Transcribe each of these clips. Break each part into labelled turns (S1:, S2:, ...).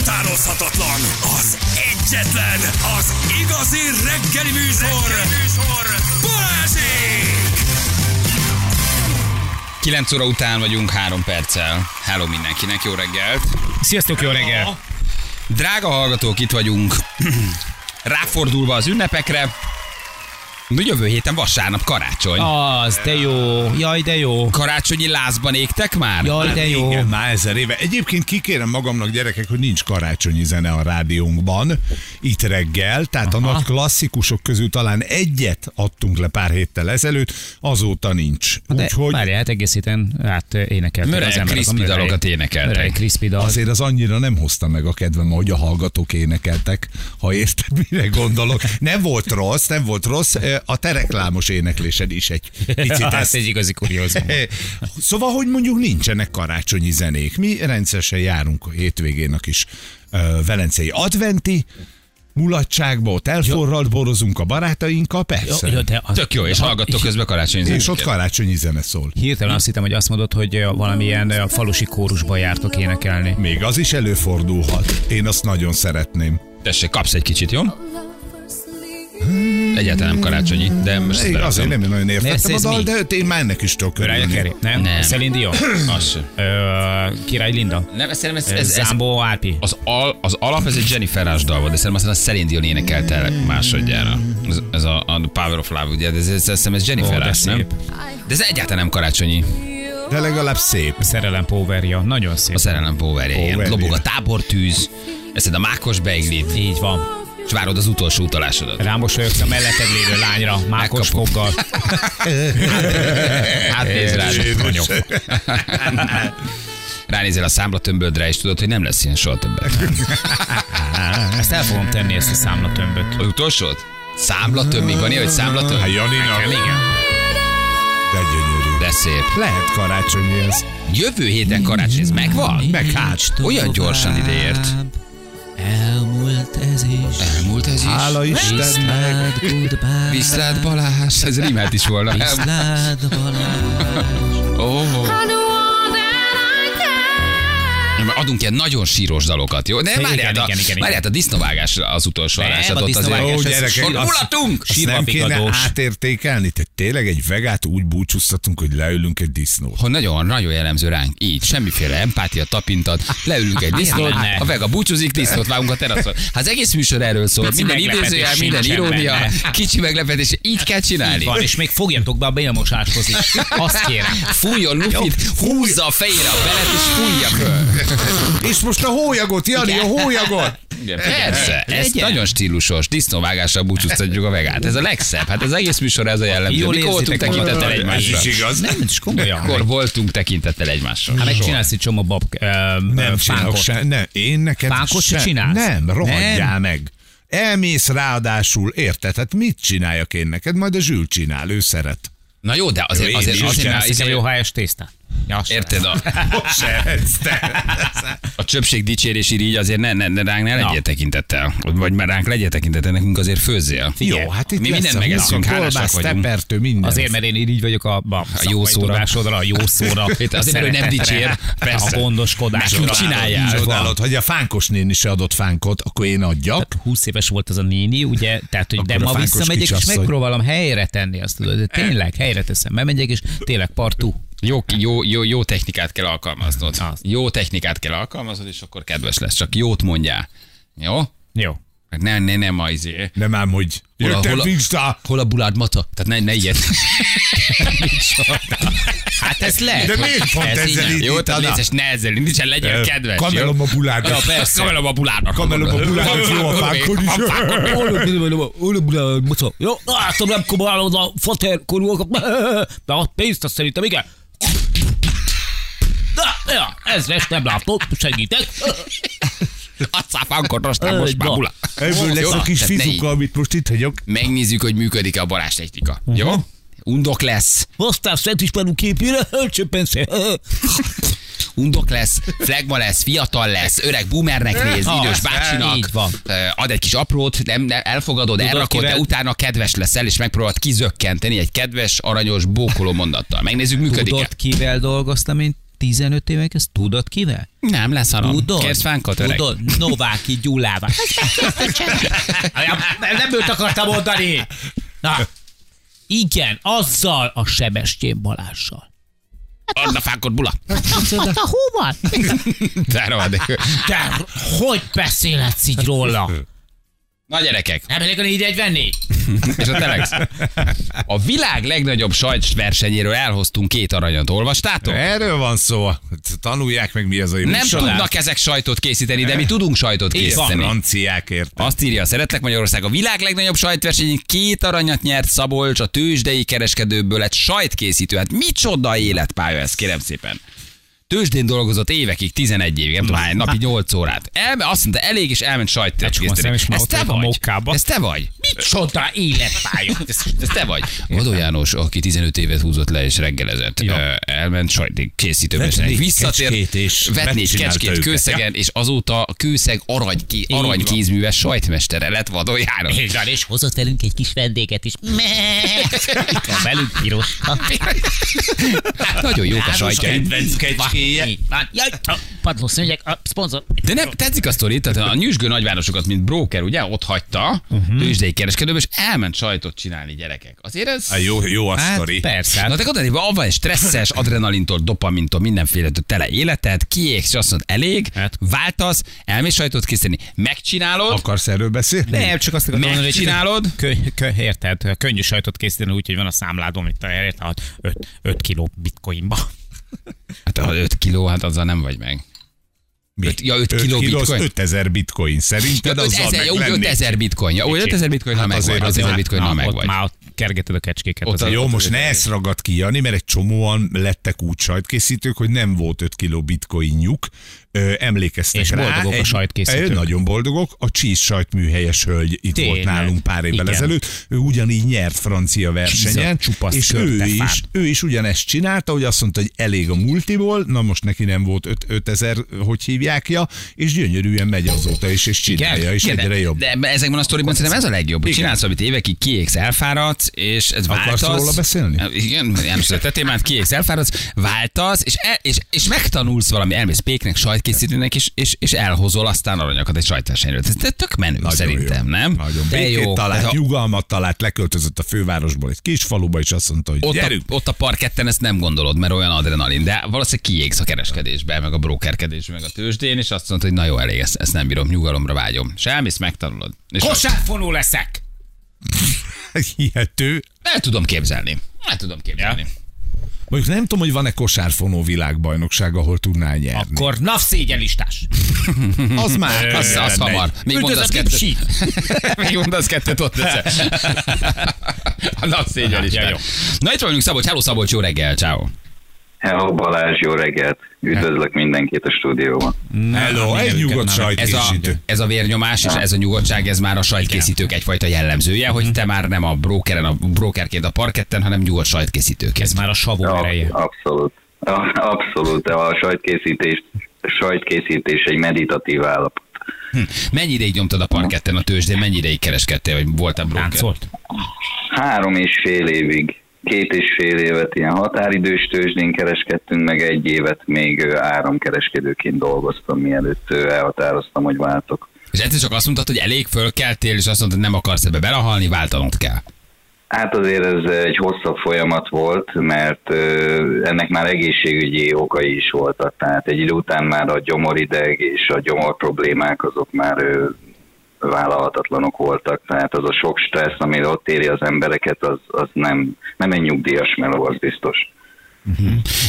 S1: utánozhatatlan, az egyetlen, az igazi reggeli műsor, reggeli műsor. Balázsék!
S2: 9 óra után vagyunk 3 perccel. Hello mindenkinek, jó reggelt!
S3: Sziasztok, jó reggel!
S2: Drága hallgatók, itt vagyunk. Ráfordulva az ünnepekre. De jövő héten vasárnap karácsony.
S3: Az, de jó. Jaj, de jó.
S2: Karácsonyi lázban égtek már?
S3: Jaj, de jó.
S4: Igen, már ezer éve. Egyébként kikérem magamnak, gyerekek, hogy nincs karácsonyi zene a rádiónkban, itt reggel, tehát Aha. a nagy klasszikusok közül talán egyet adtunk le pár héttel ezelőtt, azóta nincs.
S3: De
S4: Úgyhogy
S3: várjál, hát egész héten hát énekeltek
S2: Möreg
S3: az emberek.
S2: crispy dalokat énekeltek.
S3: Möreg crispy dal.
S4: azért az annyira nem hozta meg a kedvem, ahogy a hallgatók énekeltek, ha érted, mire gondolok. Nem volt rossz, nem volt rossz, a te reklámos éneklésed is egy picit
S3: Hát egy igazi kuriózum.
S4: Szóval, hogy mondjuk nincsenek karácsonyi zenék. Mi rendszeresen járunk a hétvégén a kis uh, velencei adventi mulatságba, ott elforralt borozunk a barátainkkal, persze.
S3: Jó, de az,
S2: Tök jó, és hallgattok közben karácsonyi
S4: és
S2: zenét.
S4: ott karácsonyi zene szól.
S3: Hirtelen azt hittem, hogy azt mondod, hogy valamilyen falusi kórusba jártok énekelni.
S4: Még az is előfordulhat. Én azt nagyon szeretném.
S2: Tessék, kapsz egy kicsit, jó? Egyáltalán nem karácsonyi, de most
S4: Én azért nem nagyon értettem a dal, de én már ennek is tudok örülni.
S3: Nem?
S2: Nem.
S3: Celine Dion?
S2: Az
S3: Király Linda?
S2: Nem, ez, szerintem ez,
S3: Ez,
S2: ez,
S3: Zámbó Árpi?
S2: az, al, az alap, ez egy Jennifer Rush dal volt, de szerintem aztán a Celine Dion énekelte el másodjára. Ez, ez a, a Power of Love, ugye, de ez, ez, ez, ez Jennifer Rush, nem?
S3: szép.
S2: De ez egyáltalán nem karácsonyi.
S4: De legalább szép.
S3: Szerelem powerja. Nagyon szép.
S2: A szerelem ilyen
S4: Powerje.
S2: lobog a tábortűz, eszed a mákos beiglit,
S3: Így van.
S2: És várod az utolsó utalásodat.
S3: Rámosolyogsz a melletted lévő lányra, mákos foggal.
S2: Hát nézd rá, anyok. Ránézel a számlatömbödre, és tudod, hogy nem lesz ilyen soha többet.
S3: Ezt el fogom tenni, ezt a számlatömböt.
S2: Az utolsót? Számlatömbig van ilyen, hogy számlatömb?
S4: Hát Janinak,
S3: Igen.
S4: de gyönyörű.
S2: De szép.
S4: Lehet karácsonyi ez.
S2: Jövő héten karácsony, ez megvan?
S4: Meg hát.
S2: Olyan gyorsan ideért.
S5: Elmúlt ez is.
S2: Elmúlt ez is.
S4: Hála Istennek.
S5: Viszlát,
S2: Balázs, ez rimát is volna.
S5: Viszlát, Balázs.
S2: Oh. Adunk ilyen nagyon síros dalokat, jó? Nem,
S3: Igen,
S2: várjál, a,
S3: igen, igen, igen.
S2: várjál, a disznóvágás az utolsó
S3: a
S2: ott azért!
S4: Azt nem kéne átértékelni, tehát tényleg egy vegát úgy búcsúztatunk, hogy leülünk egy disznót.
S2: Hogy nagyon, nagyon jellemző ránk. Így, semmiféle empátia, tapintat. Leülünk egy disznót, a vega búcsúzik, disznót vágunk a teraszon. Hát az egész műsor erről szól. Minden idézőjel, minden irónia, kicsi meglepetés. Így kell csinálni.
S3: Van, és még fogjatok be a bélmosáshoz is. Azt kérem.
S2: Fújjon Lufit, húzza a fejére a belet, és fújja föl.
S4: És most a hólyagot, Jani, a hólyagot!
S2: Persze, ez
S3: Legyen.
S2: nagyon stílusos. Disznóvágással búcsúztatjuk a vegát. Ez a legszebb. Hát ez egész műsor ez a jellemző.
S3: Jól
S2: Mikor voltunk tekintettel egymásra?
S4: Ez is igaz.
S3: Nem, ez komolyan.
S2: Akkor voltunk tekintettel egymásra.
S3: Hát megcsinálsz egy csomó bab,
S4: Nem csinálok
S3: fánkot.
S4: se, ne, én neked
S3: Fánkot se
S4: se,
S3: csinálsz?
S4: Nem, rohadjál
S3: Nem?
S4: meg. Elmész ráadásul, érted? Hát mit csináljak én neked? Majd a Zsül csinál, ő szeret.
S2: Na jó, de azért,
S4: Én
S2: azért,
S4: is
S2: azért,
S3: Csinálsz
S2: azért,
S3: nekem jó hájas tésztát. Ja.
S2: Érted, a, a csöpség dicsérési így azért ne, ne, ne ránk ne legyél
S3: Na.
S2: tekintettel. Vagy már ránk legyél tekintettel, nekünk azért főzzél.
S4: Jó, hát itt
S2: Mi mindent
S4: a
S2: megeszünk, hálásak vagyunk.
S4: tepertő, minden.
S3: Azért, mert én így vagyok a, a, a
S2: jó szóra.
S3: szóra. a jó szóra.
S2: Itt azért, mert nem dicsér. Persze.
S3: A gondoskodásra.
S2: Nekünk csinálják.
S4: Csodálod, hogy a fánkos néni se adott fánkot, akkor én adjak.
S3: 20 éves volt az a néni, ugye, tehát, hogy de ma visszamegyek, és megpróbálom helyre tenni azt, tudod, de tényleg helyre teszem, bemegyek, és tényleg partú.
S2: Jó, jó, jó, jó technikát kell alkalmaznod.
S3: Az.
S2: Jó technikát kell alkalmaznod, és akkor kedves lesz. Csak jót mondjál. Jó?
S3: Jó.
S2: Hát Ne, ne, nem a izé.
S4: Nem ám, hogy
S2: Hol a, hol, a, hol a bulád mata? Tehát ne, ne ilyet.
S3: Hát ez lehet.
S4: De miért pont
S3: Ez
S4: ezzel
S3: így-
S2: Jó, tehát létszes, ne ezzel indítsen, legyen kedves.
S4: Kamelom a bulád.
S2: Ja, persze. Kamelom a bulának.
S4: Kamelom a bulád, jó a fánkod is.
S3: Jó, látom, nem komolyálod a fater korúakat, de a pénzt azt szerintem igen. Ja, ezres nem látod, segítek.
S2: Adszál fánkot, aztán most már
S3: Na.
S2: bulá.
S4: Ebből lesz a kis
S2: ne
S4: fizuka, amit most itt hagyok.
S2: Megnézzük, hogy működik-e a barás technika. Jó? Undok lesz.
S3: Aztán Szent Istvánú képére elcsöppensz.
S2: undok lesz, flagma lesz, fiatal lesz, öreg boomernek néz,
S3: Ah,
S2: idős bácsinak, ad egy kis aprót, nem, nem elfogadod,
S3: Tudod,
S2: elrakod, de utána kedves leszel, és megpróbálod kizökkenteni egy kedves, aranyos, bókoló mondattal. Megnézzük, működik-e.
S3: Tudod, kivel dolgoztam én
S5: 15 évek, ezt tudod kivel?
S2: Nem, leszarom.
S5: Tudod?
S2: Kérsz fánkot, öreg?
S5: Tudod? Nováki Gyulával. nem, őt akartam mondani. Na, igen, azzal a Sebestyén Balással.
S2: Adna fánkot, bula.
S5: Na, hol van?
S2: Te rohadék.
S5: Te hogy beszélhetsz így róla?
S2: Na gyerekek,
S5: Nem elég a 4 venni?
S2: és a Telex. A világ legnagyobb sajtversenyéről elhoztunk két aranyat, olvastátok?
S4: Erről van szó. Tanulják meg mi az a jó
S2: Nem
S4: család.
S2: tudnak ezek sajtot készíteni, de mi tudunk sajtot
S4: És
S2: készíteni.
S4: franciák érte.
S2: Azt írja, szeretlek Magyarország. A világ legnagyobb sajtversenyén két aranyat nyert Szabolcs, a tőzsdei kereskedőből lett sajtkészítő. Hát micsoda életpálya ez, kérem szépen. Tőzsdén dolgozott évekig, 11 évig, nem tudom hány, napi 8 órát. Elme, azt mondta, elég, és elment
S3: és már
S2: Ez
S3: ott
S2: te vagy. Ez te vagy.
S5: Micsoda életpálya.
S2: Ez, ez te vagy. Vadó János, aki 15 évet húzott le és reggelezett, ja. elment sajt készítőmesnek. Visszatért,
S4: kecskét és megcsinálta
S2: kecskét kőszegen, és azóta a kőszeg arany,
S5: van.
S2: aranykézműves sajtmestere lett Vadó János.
S5: És, és hozott velünk egy kis vendéget is. Itt van velünk piroska.
S2: Nagyon jók a sajtjaim.
S4: kedvenc
S5: Így van. Jaj, a padlószőnyeg, a szponzor.
S2: De nem tetszik a sztori, tehát a nyüzsgő nagyvárosokat, mint broker, ugye, ott hagyta, uh-huh. tőzsdei kereskedőbe, és elment sajtot csinálni gyerekek. Azért ez...
S4: A jó, jó a
S3: Hát,
S4: sztori.
S3: persze.
S2: Na te gondolod, hogy van egy stresszes, adrenalintól, dopamintól, mindenféle tele életed, kiégsz, és azt mondod, elég,
S3: Hát.
S2: váltasz, elmész sajtot készíteni, megcsinálod,
S4: Akarsz erről beszélni?
S3: Nem, csak azt akarom mondani, hogy
S2: Megcsinálod?
S3: Kö, kö, érted, könnyű sajtot készíteni úgy, hogy van a számládom, itt a 5 kiló bitcoinba.
S2: hát ha 5 kiló, hát azzal nem vagy meg.
S4: Mi?
S2: Öt- ja, öt
S4: Öt
S2: kiló
S4: kiló
S2: bitcoin?
S4: 5000 bitcoin. Szerinted
S2: Ja,
S4: azzal
S2: 5000,
S4: meg lenni?
S2: 5000 bitcoin. Ja, 5000 bitcoin, ha
S4: Hát
S2: meg
S4: azért
S2: vagy.
S4: az
S2: 5000
S4: már-
S2: bitcoin, ha
S3: Na,
S2: meg vagy.
S3: Már ott kergeted a kecskéket.
S2: Ott
S4: Jó, most ne ezt ragad ki, Jani, mert egy csomóan lettek úgy sajtkészítők, hogy nem volt 5 kiló bitcoinjuk. Ö, emlékeztek
S3: És
S4: rá.
S3: boldogok a sajtkészítők.
S4: Nagyon boldogok. A cheese sajtműhelyes hölgy itt
S3: Tényleg.
S4: volt nálunk pár évvel
S3: Igen.
S4: ezelőtt. Ő ugyanígy nyert francia versenyen,
S3: csupasz
S4: és ő is, ő is ugyanezt csinálta, hogy azt mondta, hogy elég a multiból, na most neki nem volt 5000, hogy hívják ja, és gyönyörűen megy azóta is, és csinálja, és
S2: Igen,
S4: egyre
S2: de,
S4: jobb.
S2: De ezekben a sztoriban szerintem ez a legjobb.
S4: Igen.
S2: Csinálsz valamit évekig, kiégsz, elfáradsz, és ez
S4: Akarsz
S2: váltasz.
S4: róla beszélni?
S2: Igen, János, te témát, kiégsz, elfáradsz, váltasz, és, el, és, és megtanulsz valami, elmész péknek, sajtkészítőnek, és, és, és elhozol aztán aranyakat egy sajtversenyről. Ez ez tök menő
S4: Nagyon
S2: szerintem,
S4: jó.
S2: nem?
S4: Nagyon
S2: De
S4: békét
S2: jó.
S4: talált,
S2: Tehát ha-
S4: nyugalmat talált, leköltözött a fővárosból egy kis faluba, és azt mondta, hogy
S2: ott a,
S4: gyerünk.
S2: ott a parketten ezt nem gondolod, mert olyan adrenalin, de valószínűleg kiégsz a kereskedésbe, meg a brokerkedésbe, meg a tőzsdén, és azt mondod, hogy na jó, elég, ezt, ezt nem bírom, nyugalomra vágyom. És elmész, megtanulod. És
S3: Kosárfonó leszek!
S4: Hihető.
S2: el tudom képzelni. El tudom képzelni.
S4: Mondjuk nem tudom, hogy van-e kosárfonó világbajnokság, ahol tudnál nyerni.
S3: Akkor NAV szégyenlistás.
S4: az már.
S2: Az, az hamar. Még mondasz kettőt. Még mondasz kettőt ott. A nap szégyen is.
S3: Ja, jó.
S2: Na itt vagyunk, Szabolcs. Hello, Szabolcs, jó reggel, ciao.
S6: Hello Balázs, jó reggelt! Üdvözlök mindenkit a stúdióban.
S4: Hello, egy nyugodt
S2: Ez a,
S4: sajtkészítő.
S2: ez a vérnyomás és ez a nyugodtság, ez már a sajtkészítők egyfajta jellemzője, hogy te már nem a brokeren, a brokerként a parketten, hanem nyugodt sajtkészítőként.
S3: Ez már a savó
S6: A-
S3: ereje.
S6: Abszolút. A- Abszolút. A sajtkészítés, sajtkészítés egy meditatív állapot.
S2: Mennyi ideig nyomtad a parketten a tőzsdén, mennyi ideig kereskedtél, vagy voltál broker?
S3: Táncolt.
S6: Három és fél évig, két és fél évet ilyen határidős tőzsdén kereskedtünk, meg egy évet még áramkereskedőként dolgoztam, mielőtt elhatároztam, hogy váltok.
S2: És egyszer csak azt mondtad, hogy elég fölkeltél, és azt mondtad, hogy nem akarsz ebbe belehalni, váltanod kell.
S6: Hát azért ez egy hosszabb folyamat volt, mert ennek már egészségügyi okai is voltak. Tehát egy idő után már a gyomorideg és a gyomor problémák azok már vállalhatatlanok voltak. Tehát az a sok stressz, ami ott éri az embereket, az, az nem, nem egy nyugdíjas meló, az biztos.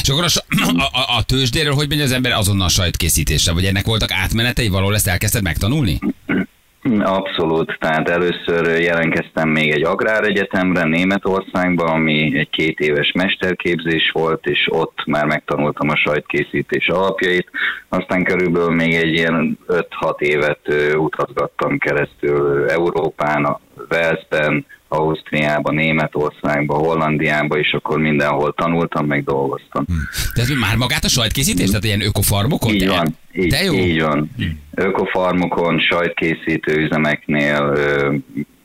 S2: És akkor a, a, a, a tőzsdéről hogy megy az ember azonnal sajtkészítésre? Vagy ennek voltak átmenetei, valahol ezt elkezdted megtanulni?
S6: Abszolút, tehát először jelentkeztem még egy agráregyetemre Németországban, ami egy két éves mesterképzés volt, és ott már megtanultam a sajtkészítés alapjait. Aztán körülbelül még egy ilyen 5-6 évet utazgattam keresztül Európán, Velszben, Ausztriában, Németországban, Hollandiában, és akkor mindenhol tanultam, meg dolgoztam.
S2: Tehát már magát a sajtkészítés? Tehát ilyen ökofarmokon?
S6: Így
S2: Te-
S6: van, így,
S2: De jó.
S6: így van. Ökofarmokon, sajtkészítő üzemeknél,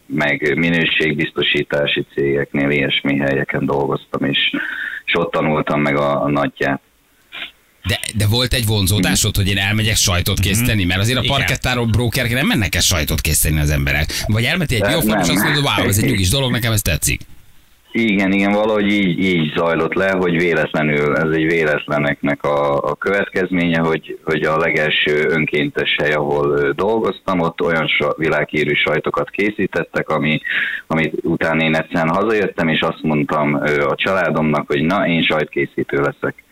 S6: meg minőségbiztosítási cégeknél, ilyesmi helyeken dolgoztam, és, és ott tanultam meg a, a nagyját.
S2: De, de volt egy vonzódásod, hogy én elmegyek sajtot készíteni? Mert azért a parkettáról brokerek nem mennek el sajtot készíteni az emberek. Vagy elmentél egy
S6: De
S2: jó és azt mondod, wow, ez egy nyugis dolog, nekem ez tetszik.
S6: Igen, igen, valahogy így, így zajlott le, hogy véletlenül, ez egy véletleneknek a, a következménye, hogy, hogy a legelső önkéntes hely, ahol dolgoztam, ott olyan sa, világhírű sajtokat készítettek, ami, amit utána én egyszerűen hazajöttem, és azt mondtam a családomnak, hogy na, én sajtkészítő leszek.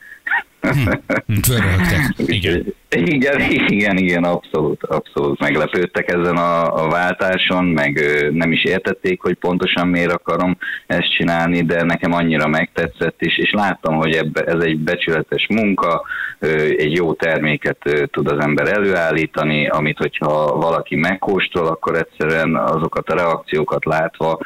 S2: Fölröhögtek.
S3: Igen.
S6: Igen, igen, igen, abszolút, abszolút meglepődtek ezen a, a váltáson, meg nem is értették, hogy pontosan miért akarom ezt csinálni, de nekem annyira megtetszett is, és láttam, hogy ebbe, ez egy becsületes munka, egy jó terméket tud az ember előállítani, amit hogyha valaki megkóstol, akkor egyszerűen azokat a reakciókat látva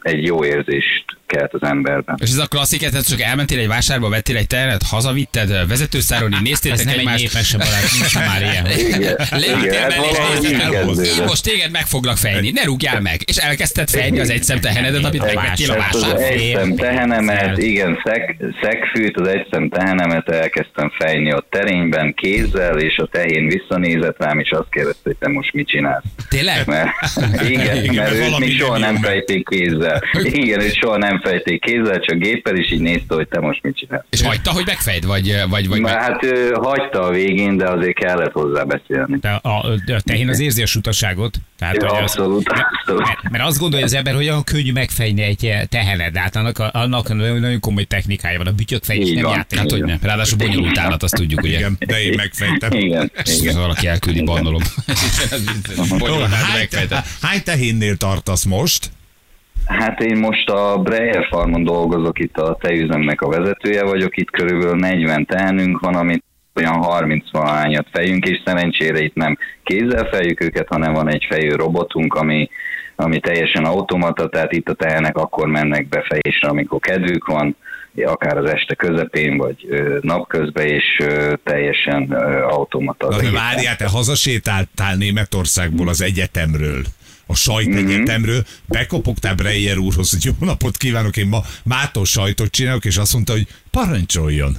S6: egy jó érzést kelt az emberben.
S2: És ez a klasszik, tehát csak elmentél egy vásárba, vettél egy teret, hazavitted, vezetőszáron, így
S5: Ez
S2: néztétek
S5: nem egy
S2: egymást.
S5: népes Balázs, nincs már ilyen.
S6: Igen,
S2: Leültél mellé, és én most téged meg foglak fejni, ne rúgjál meg. És elkezdted fejni az egyszem tehenedet, amit megvettél a
S6: Ezt az egyszem tehenemet, igen, szeg, szegfűt, az egyszem tehenemet elkezdtem fejni a terényben kézzel, és a tehén visszanézett rám, és azt kérdezte, hogy te most mit csinálsz.
S2: Tényleg?
S6: Mert, igen,
S4: Igen,
S6: mert őt még soha
S4: nem
S6: nem fejték kézzel. Igen, őt soha nem fejték kézzel, csak géppel, és így nézte, hogy te most mit csinálsz.
S2: És hagyta, hogy megfejt, vagy, vagy, vagy, vagy
S6: hát ő hagyta a végén, de azért kellett hozzá beszélni.
S3: De a, a, tehén az érzi a sutaságot. Tehát,
S6: Ja,
S3: hogy az,
S6: abszolút, abszolút.
S3: mert, mert azt gondolja az ember, hogy olyan könnyű megfejni egy tehened, de hát annak, a- annak nagyon, nagyon komoly technikája van. A bütyökfej is
S6: Így
S3: nem
S6: van.
S3: játék.
S2: Hát hogy ne. Ráadásul bonyolult állat, azt tudjuk, ugye.
S4: Igen, de én megfejtem.
S6: Igen, igen.
S2: valaki elküldi bannolom.
S4: Hány tehénnél tartasz most?
S6: Hát én most a Breyer Farmon dolgozok, itt a tejüzemnek a vezetője vagyok, itt körülbelül 40 tehenünk van, amit olyan 30 valahányat fejünk, és szerencsére itt nem kézzel fejük őket, hanem van egy fejő robotunk, ami, ami teljesen automata, tehát itt a tehenek akkor mennek be fejésre, amikor kedvük van, akár az este közepén, vagy napközben, és teljesen automata.
S4: Na, de várjál, te hazasétáltál Németországból az egyetemről a sajtegyetemről, bekopogtál Breyer úrhoz, hogy jó napot kívánok, én ma mától sajtot csinálok, és azt mondta, hogy parancsoljon.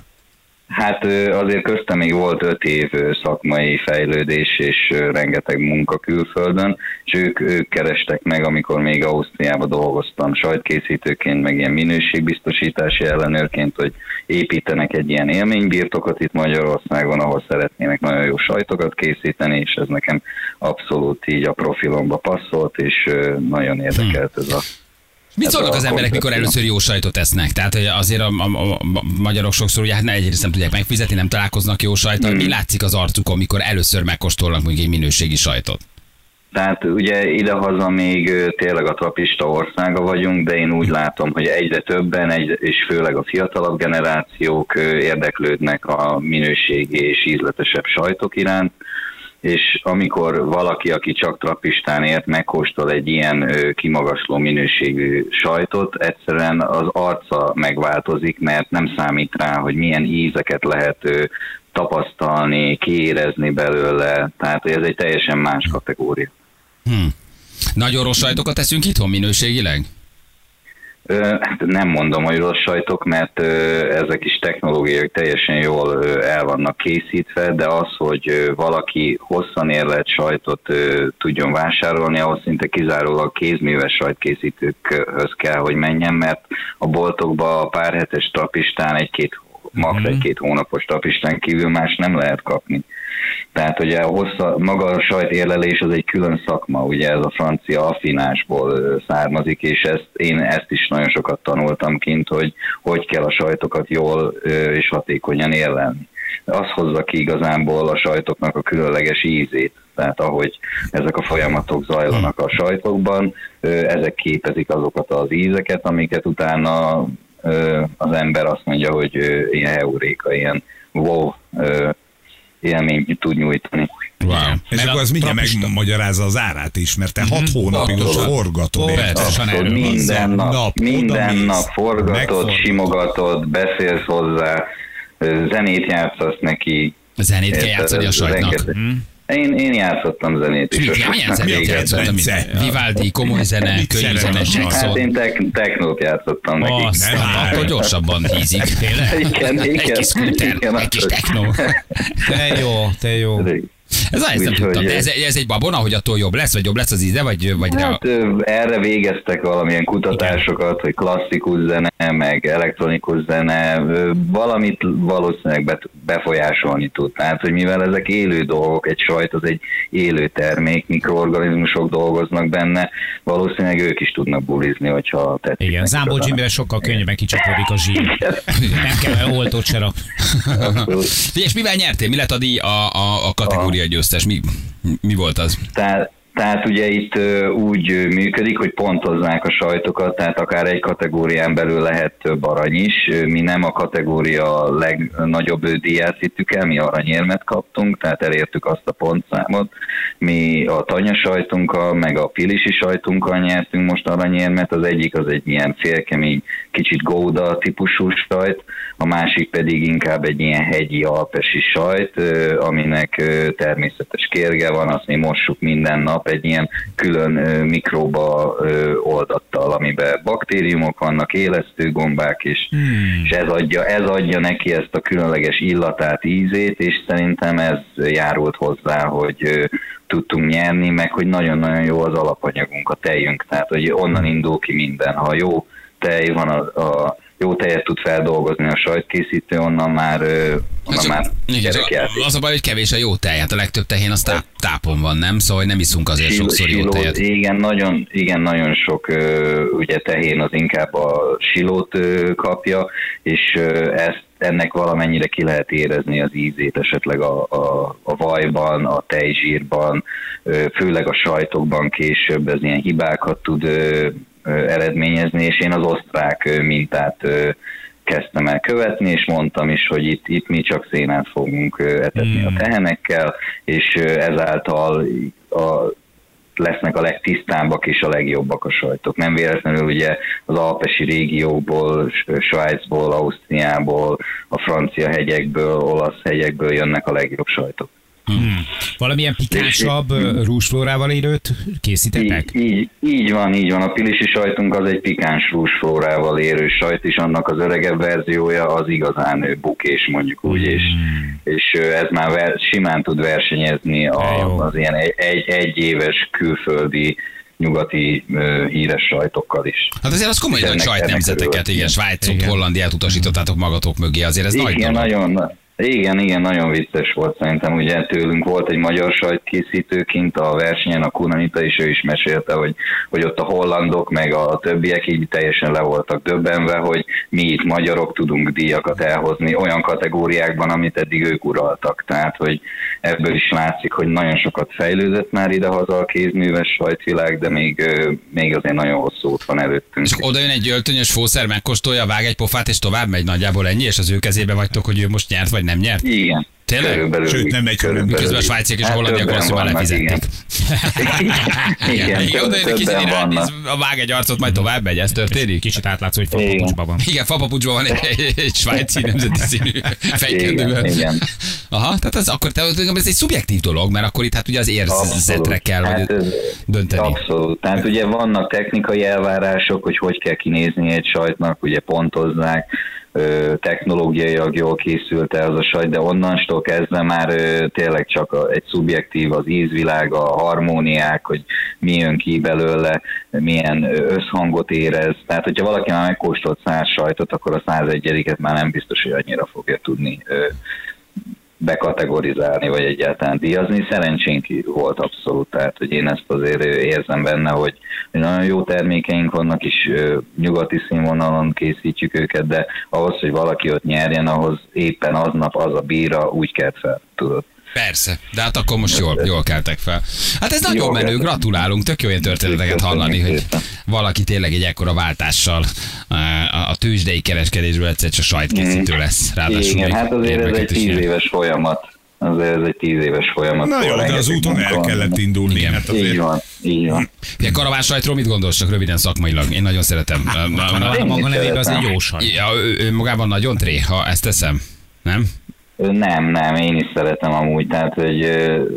S6: Hát azért köztem még volt öt év szakmai fejlődés és rengeteg munka külföldön, és ők, ők kerestek meg, amikor még Ausztriában dolgoztam sajtkészítőként, meg ilyen minőségbiztosítási ellenőrként, hogy építenek egy ilyen élménybirtokot itt Magyarországon, ahol szeretnének nagyon jó sajtokat készíteni, és ez nekem abszolút így a profilomba passzolt, és nagyon érdekelt ez a
S2: Mit szólnak az emberek, mikor először jó sajtot esznek? Tehát hogy azért a, a, a, magyarok sokszor ugye hát ne, egyrészt nem tudják megfizetni, nem találkoznak jó sajttal. Mi látszik az arcukon, mikor először megkóstolnak mondjuk egy minőségi sajtot?
S6: Tehát ugye idehaza még tényleg a trapista országa vagyunk, de én úgy látom, hogy egyre többen, egy, és főleg a fiatalabb generációk érdeklődnek a minőségi és ízletesebb sajtok iránt, és amikor valaki, aki csak trapistán ért, megkóstol egy ilyen kimagasló minőségű sajtot, egyszerűen az arca megváltozik, mert nem számít rá, hogy milyen ízeket lehet tapasztalni, kiérezni belőle, tehát ez egy teljesen más kategória.
S2: Hm. Nagyon rossz sajtokat teszünk itthon minőségileg?
S6: Hát nem mondom, hogy rossz sajtok, mert ezek is technológiai teljesen jól el vannak készítve, de az, hogy valaki hosszan érlelt sajtot tudjon vásárolni, ahhoz szinte kizárólag kézműves sajtkészítőkhöz kell, hogy menjen, mert a boltokba a pár hetes trapistán egy-két max egy-két hónapos trapistán kívül más nem lehet kapni. Tehát ugye a hossza, maga a sajtérlelés az egy külön szakma, ugye ez a francia affinásból származik, és ezt, én ezt is nagyon sokat tanultam kint, hogy hogy kell a sajtokat jól és hatékonyan érlelni. Az hozza ki igazából a sajtoknak a különleges ízét. Tehát ahogy ezek a folyamatok zajlanak a sajtokban, ezek képezik azokat az ízeket, amiket utána az ember azt mondja, hogy ilyen euréka, ilyen wow élményt tud nyújtani.
S2: Wow.
S4: És akkor
S5: a
S4: az mindjárt
S5: trapista-
S4: megmagyarázza az árát is, mert te hat hónapig most
S6: Abszolút.
S4: forgatod.
S2: Van
S6: minden nap,
S4: Nap,
S6: minden nap forgatod,
S4: megforgatod.
S6: simogatod, beszélsz hozzá, zenét játszasz neki.
S2: Zenét kell játszani a sajtnak.
S6: rengeteg. Én, én játszottam zenét is.
S2: Milyen zenét játszottam? Vivaldi, komoly zene, könnyű zene? Jackson.
S6: Hát én tek, technót játszottam nekik.
S3: Azt.
S2: Attól gyorsabban hízik.
S6: Igen,
S2: Egy
S6: igen.
S2: kis scooter, egy kis
S6: akkor-
S2: techno.
S3: Te jó, te jó.
S2: Ez, ezt nem tudtam. Ez, ez egy babona, hogy attól jobb lesz, vagy jobb lesz az íze, vagy, vagy rea-
S6: Hát ö, erre végeztek valamilyen kutatásokat, hogy klasszikus zene, meg elektronikus zene, valamit valószínűleg befolyásolni tud. Tehát, hogy mivel ezek élő dolgok, egy sajt az egy élő termék, mikroorganizmusok dolgoznak benne, valószínűleg ők is tudnak bulizni, hogyha tetszik.
S3: Igen, Zámbó sokkal könnyebben kicsapódik a zsír. Nem kell oltót se.
S2: És mivel nyertél? Mi lett a díj a, a, a kategória győztes? Mi, mi volt az?
S6: Tehát, tehát ugye itt úgy működik, hogy pontozzák a sajtokat, tehát akár egy kategórián belül lehet több arany is. Mi nem a kategória legnagyobb díját vittük el, mi aranyérmet kaptunk, tehát elértük azt a pontszámot. Mi a tanya sajtunkkal, meg a pilisi sajtunkkal nyertünk most aranyérmet, az egyik az egy ilyen félkemény, kicsit góda típusú sajt, a másik pedig inkább egy ilyen hegyi alpesi sajt, aminek természetes kérge van, azt mi mossuk minden nap egy ilyen külön mikróba oldattal, amiben baktériumok vannak, élesztő gombák is, hmm. és ez adja, ez adja neki ezt a különleges illatát, ízét, és szerintem ez járult hozzá, hogy tudtunk nyerni, meg hogy nagyon-nagyon jó az alapanyagunk, a tejünk, tehát hogy onnan indul ki minden. Ha jó tej van, a, a jó tejet tud feldolgozni a sajtkészítő, onnan már, onnan már
S2: igen,
S6: gyerekjáték.
S2: az a baj, hogy kevés a jó tej. Hát a legtöbb tehén az táp, tápon van, nem? Szóval nem iszunk azért
S6: Sil-
S2: sokszor jó
S6: siló-
S2: tejet.
S6: Igen, nagyon, igen, nagyon sok ugye tehén az inkább a silót kapja, és ezt ennek valamennyire ki lehet érezni az ízét esetleg a, a, a vajban, a tejzsírban, főleg a sajtokban később ez ilyen hibákat tud eredményezni, és én az osztrák mintát kezdtem el követni, és mondtam is, hogy itt, itt mi csak szénát fogunk etetni a tehenekkel, és ezáltal a, lesznek a legtisztábbak és a legjobbak a sajtok. Nem véletlenül ugye az alpesi régióból, Svájcból, Ausztriából, a francia hegyekből, olasz hegyekből jönnek a legjobb sajtok.
S3: Valamilyen pikánsabb rúsflórával érőt készítettek?
S6: Így, így, így van, így van. A pilisi sajtunk az egy pikáns rúsflórával érő sajt, és annak az öregebb verziója az igazán bukés, mondjuk úgy, és,
S3: Hmm.
S6: és ez már ver, simán tud versenyezni a, az ilyen egy, egy, egy éves külföldi nyugati ö, híres sajtokkal is.
S2: Hát azért az komoly nagy
S6: ennek
S2: sajtnemzeteket, igen, Svájcot. Hollandiát utasítottátok magatok mögé, azért ez nagy
S6: Igen,
S2: dolog.
S6: nagyon, igen, igen, nagyon vicces volt szerintem. Ugye tőlünk volt egy magyar sajtkészítő kint a versenyen, a Kunanita, és ő is mesélte, hogy, hogy ott a hollandok, meg a többiek így teljesen le voltak döbbenve, hogy mi itt magyarok tudunk díjakat elhozni olyan kategóriákban, amit eddig ők uraltak. Tehát, hogy ebből is látszik, hogy nagyon sokat fejlődött már idehaza a kézműves sajtvilág, de még, még azért nagyon hosszú út van előttünk.
S2: És oda jön egy öltönyös fószer, megkóstolja, vág egy pofát, és tovább megy nagyjából ennyi, és az ő kezébe vagytok, hogy ő most nyert, vagy nem nyert?
S6: Igen.
S2: Tényleg?
S6: Körülbelül,
S4: Sőt, nem egy,
S6: körülbelül.
S2: Miközben a svájciak és a
S6: Hát
S2: hollandiak rosszul már lefizették.
S6: Igen, igen,
S2: oda jön egy kicsit ránéz, a vág egy arcot, majd tovább megy, ez történik?
S3: Kicsit átlátszó, hogy fapapucsban van.
S2: Igen, fapapucsban van egy, egy, svájci nemzeti színű.
S6: Igen, igen.
S2: Aha, tehát ez akkor te, ez egy szubjektív dolog, mert akkor itt hát ugye az érzetre kell hogy
S6: Hát ez-
S2: dönteni.
S6: Abszolút. Tehát ugye vannak technikai elvárások, hogy hogy kell kinézni egy sajtnak, ugye pontozzák, technológiailag jól készült ez a sajt, de onnantól kezdve már tényleg csak egy szubjektív az ízvilág, a harmóniák, hogy mi jön ki belőle, milyen összhangot érez. Tehát, hogyha valaki már megkóstolt száz sajtot, akkor a 101 már nem biztos, hogy annyira fogja tudni bekategorizálni, vagy egyáltalán díjazni. Szerencsénk volt abszolút, tehát hogy én ezt azért érzem benne, hogy nagyon jó termékeink vannak, és nyugati színvonalon készítjük őket, de ahhoz, hogy valaki ott nyerjen, ahhoz éppen aznap az a bíra úgy kelt fel, tudod.
S2: Persze, de hát akkor most jól, jól keltek fel. Hát ez nagyon
S6: Jól
S2: menő,
S6: keltek.
S2: gratulálunk, tök jó ilyen történeteket hallani, hogy valaki tényleg egy ekkora váltással eh, a- a tőzsdei kereskedésből egyszer csak sajtkészítő lesz. Ráadásul
S6: Igen, hát azért ez egy
S2: is
S6: tíz éves folyamat. Azért ez egy tíz éves folyamat.
S4: Na jó,
S6: Szóval
S4: de az úton el kellett indulni.
S2: Igen.
S4: Hát
S6: Így
S4: azért
S6: van, így van.
S2: Karaván sajtról mit gondolsz, csak röviden szakmailag? Én nagyon szeretem.
S3: A
S6: Én
S3: maga
S6: is
S3: nevében az egy jó saj.
S2: Ja, ő, ő magában nagyon tré, ha ezt teszem. Nem?
S6: Nem, nem, én is szeretem amúgy, tehát hogy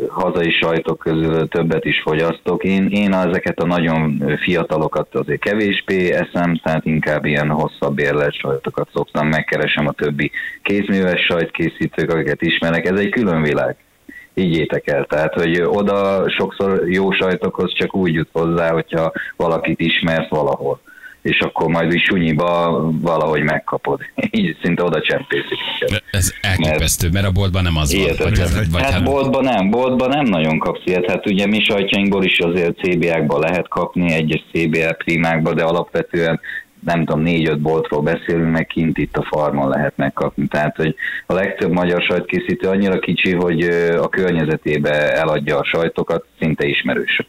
S6: hazai sajtok közül többet is fogyasztok. Én, én ezeket a nagyon fiatalokat azért kevésbé eszem, tehát inkább ilyen hosszabb érlet sajtokat szoktam, megkeresem a többi kézműves sajtkészítők, akiket ismerek, ez egy külön világ. Higgyétek el, tehát hogy oda sokszor jó sajtokhoz csak úgy jut hozzá, hogyha valakit ismersz valahol és akkor majd is sunyiba valahogy megkapod. Így szinte oda csempészik.
S2: Ez elképesztő, mert a boltban nem az van. Vagy,
S6: hát,
S2: vagy,
S6: hát
S2: hát,
S6: boltban nem, boltban nem nagyon kapsz ilyet. Hát ugye mi sajtjainkból is azért CBA-kba lehet kapni, egyes CBA primákba, de alapvetően nem tudom, négy-öt boltról beszélünk, meg kint itt a farmon lehet megkapni. Tehát, hogy a legtöbb magyar sajtkészítő annyira kicsi, hogy a környezetébe eladja a sajtokat, szinte ismerős.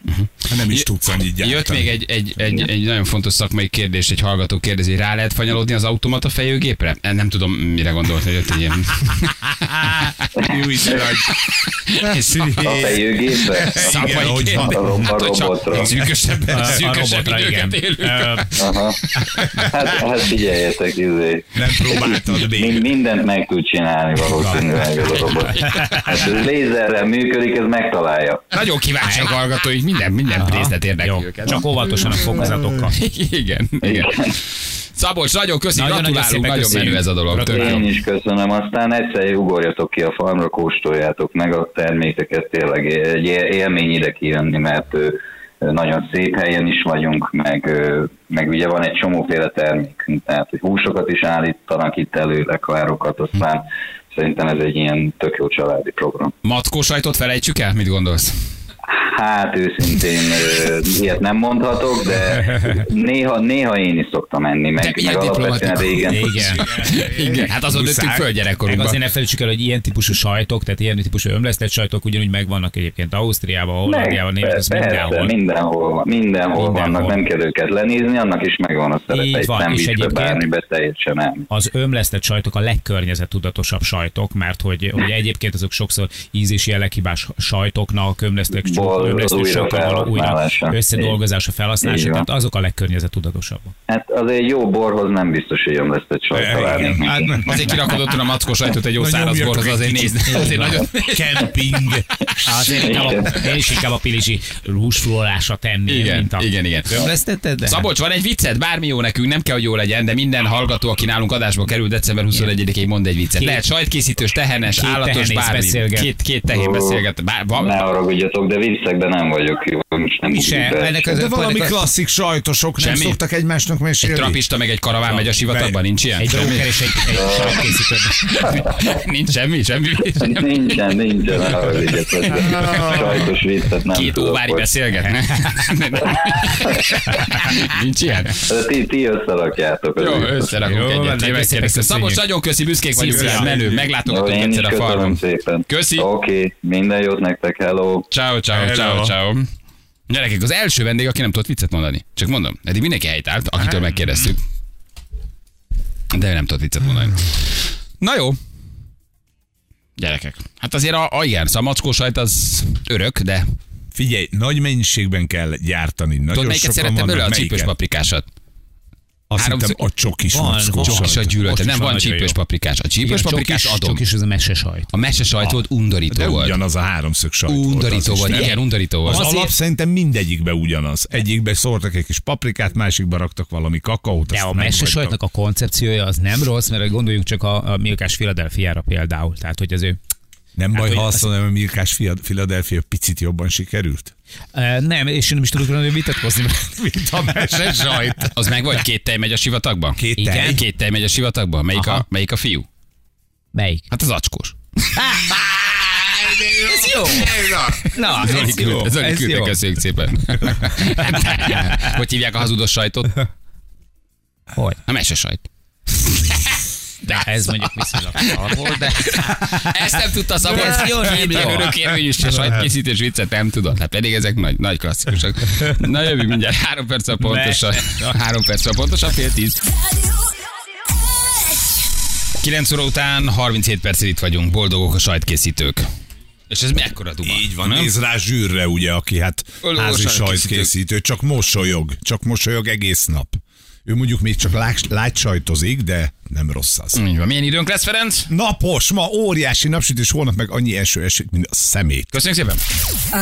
S4: Hát nem is tudsz annyit gyártani.
S2: Jött még egy, egy, egy, egy nagyon fontos szakmai kérdés, egy hallgató kérdezi, rá lehet fanyalódni az automata fejőgépre? Nem tudom, mire gondolt, hogy jött egy ilyen... Ez
S6: A fejőgépbe?
S2: szakmai kérdés.
S6: A,
S2: Hát,
S6: robotra.
S2: szűkösebb, szűkösebb időket élünk.
S6: Aha. Hát, hát figyeljetek, izé.
S4: Nem próbáltad
S6: Mind,
S4: még.
S6: mindent meg tud csinálni valószínűleg ez a robot. Hát ez lézerrel működik, ez megtalálja.
S2: Nagyon kíváncsiak a hallgatóik, minden, minden részlet érdekli őket.
S3: csak óvatosan a fokozatokkal.
S2: Igen, igen. Szabolcs, nagyon köszi,
S3: Nagyon-nagyon
S2: gratulálunk,
S3: szépen
S2: nagyon
S3: köszönjük.
S2: menő ez a dolog. Tök.
S6: Én is köszönöm, aztán egyszer ugorjatok ki a farmra, kóstoljátok meg a termékeket, tényleg egy élmény ide kijönni, mert nagyon szép helyen is vagyunk, meg, meg ugye van egy csomóféle termékünk, tehát hogy húsokat is állítanak itt elő, lekvárokat, aztán szerintem ez egy ilyen tök jó családi program.
S2: Mackó sajtot felejtsük el? Mit gondolsz?
S6: Hát őszintén ilyet nem mondhatok, de néha, néha én is szoktam enni, meg, meg alapvetően régen.
S3: Igen.
S2: Igen, hát azon nőttünk föl gyerekkorunkban.
S3: azért ne felejtsük el, hogy ilyen típusú sajtok, tehát ilyen típusú ömlesztett sajtok ugyanúgy megvannak egyébként Ausztriában, Hollandiában, Németországban, mindenhol.
S6: mindenhol, van, mindenhol,
S3: Mindenhol.
S6: vannak, nem kell őket lenézni, annak is megvan a szerepe,
S3: Így van, és
S6: szendvicsbe,
S3: egyébként-
S6: bármibe teljesen nem.
S3: az ömlesztett sajtok a legkörnyezettudatosabb sajtok, mert hogy, hogy egyébként azok sokszor íz- és jelleghibás sajtoknak, ömlesztett,
S6: Bol-
S3: ömlesztett
S6: újra
S3: való újra
S6: felhasználása.
S3: összedolgozása, felhasználása, tehát azok a legkörnyezettudatosabbak.
S6: Hát azért egy jó borhoz nem biztos, hogy ömlesztett sajt
S4: hát nem.
S2: Azért kirakodott a mackó sajtot egy jó száraz borhoz, azért nézd. Azért nagyon...
S4: Kemping.
S3: Azért inkább a, én is inkább a pilisi húsflórásra tenném,
S2: Igen,
S3: mint a...
S2: igen, igen.
S3: Ömlesztetted? De?
S2: Szabolcs, van egy viccet, bármi jó nekünk, nem kell, hogy jó legyen, de minden hallgató, aki nálunk adásba kerül december 21-ig, mond egy viccet.
S3: Két-
S2: Lehet sajtkészítős, tehenes,
S3: Két
S2: állatos, bármi.
S3: beszélget.
S2: Két, két tehén beszélget. Bár, van,
S6: Ne haragudjatok, de viccekben nem vagyok jó. Most nem
S3: Mi se, ennek az-
S4: De valami klasszik sajtosok nem
S2: Semmi?
S4: szoktak egymásnak
S2: egy
S4: mesélni.
S2: trapista meg egy karaván megy a sivatagban, nincs ilyen?
S3: Egy
S2: Semmi?
S3: dróker és egy, egy sajtkészítő.
S2: Nincs semmi, semmi. semmi.
S6: Nincsen, nincsen, Sajtos viccet nem
S2: Két óvári beszélgetne. Nincs ilyen?
S6: Ti, ti összerakjátok.
S2: Jó, összerakunk
S3: Jó,
S2: egyet.
S3: köszönjük.
S2: Szabolcs, nagyon köszi, büszkék vagyunk
S3: Szia.
S2: rád, menő.
S6: Jó,
S2: Meglátogatunk
S6: én is
S2: egyszer a
S6: köszönöm
S2: farmon.
S6: szépen.
S2: Köszi.
S6: Oké, minden jót nektek, hello.
S2: Ciao, ciao,
S4: Hello.
S2: ciao, ciao. Gyerekek, az első vendég, aki nem tudott viccet mondani. Csak mondom, eddig mindenki helytált, akitől megkérdeztük. De ő nem tudott viccet mondani. Na jó. Gyerekek. Hát azért a, a igen, szóval a mackó sajt az örök, de
S4: Figyelj, nagy mennyiségben kell gyártani. Nagyon
S2: tudod, melyiket szerettem belőle? A csípős paprikásat.
S4: Azt
S2: Három-
S4: hittem, a csokis
S3: Van, van.
S2: Csokis a gyűlölte. Nem,
S3: van
S2: csípős paprikás. A csípős paprikás adom.
S3: Csak is az a mese sajt.
S2: A mese sajt volt undorító
S4: De
S2: volt.
S4: ugyanaz a háromszög sajt.
S2: Undorító volt, igen, undorító volt.
S4: Az alap szerintem mindegyikbe ugyanaz. Egyikbe szórtak egy kis paprikát, másikba raktak valami kakaót.
S3: De a
S4: nem
S3: mese
S4: hagytak.
S3: sajtnak a koncepciója az nem rossz, mert gondoljunk csak a, a Milkás Philadelphia-ra például. Tehát, hogy az ő
S4: Nem baj,
S3: hogy
S4: ha
S3: az-
S4: azt mondom, hogy a Mirkás Philadelphia picit jobban sikerült?
S3: Uh, nem, és én nem is tudok róla vitatkozni,
S4: Mint a mese sajt.
S2: Az meg vagy két tej megy a sivatagba?
S4: Két
S3: Igen.
S4: tej?
S2: Két tej megy a sivatagba? Melyik, a, melyik a fiú?
S3: Melyik?
S2: Hát az acskós.
S3: Ez jó! Na, ez jó.
S2: küldte, Zoli
S3: Ez
S2: küldte,
S3: jó.
S2: köszönjük szépen. hogy hívják a hazudos sajtot?
S3: Hogy?
S2: A mese sajt.
S3: De ez mondjuk viszonylag szar volt, de...
S2: Ezt nem tudta szabad.
S3: Ez jó, nem jó.
S2: Örökérvényű se sajtkészítés viccet nem tudod. Hát pedig ezek nagy, nagy klasszikusok. Na jövünk mindjárt. Három perc a pontosan. Három perc a pontosan, fél tíz. 9 óra után 37 percig itt vagyunk, boldogok a sajtkészítők. És ez mekkora duma?
S4: Így van,
S2: nem?
S4: nézd rá zsűrre, ugye, aki hát
S2: Ölő
S4: házi
S2: sajtkészítő,
S4: csak mosolyog, csak mosolyog egész nap. Ő mondjuk még csak lágy- lágysajtozik, de nem rossz az.
S2: Így van. Milyen időnk lesz, Ferenc?
S4: Napos, ma óriási napsütés, holnap meg annyi eső esik, mint a szemét.
S2: Köszönjük szépen.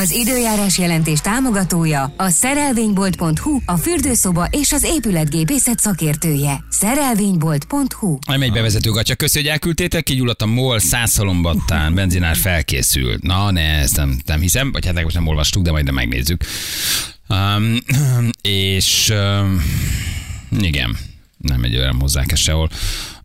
S7: Az időjárás jelentés támogatója a szerelvénybolt.hu, a fürdőszoba és az épületgépészet szakértője. Szerelvénybolt.hu
S2: Nem egy bevezető gatya. Köszi, hogy elküldtétek. Kigyulladt a MOL százszalombattán, benzinár felkészült. Na, ne, ezt nem, nem hiszem, vagy hát most nem olvastuk, de majd de megnézzük. Um, és um, igen, nem egy olyan hozzák ezt sehol.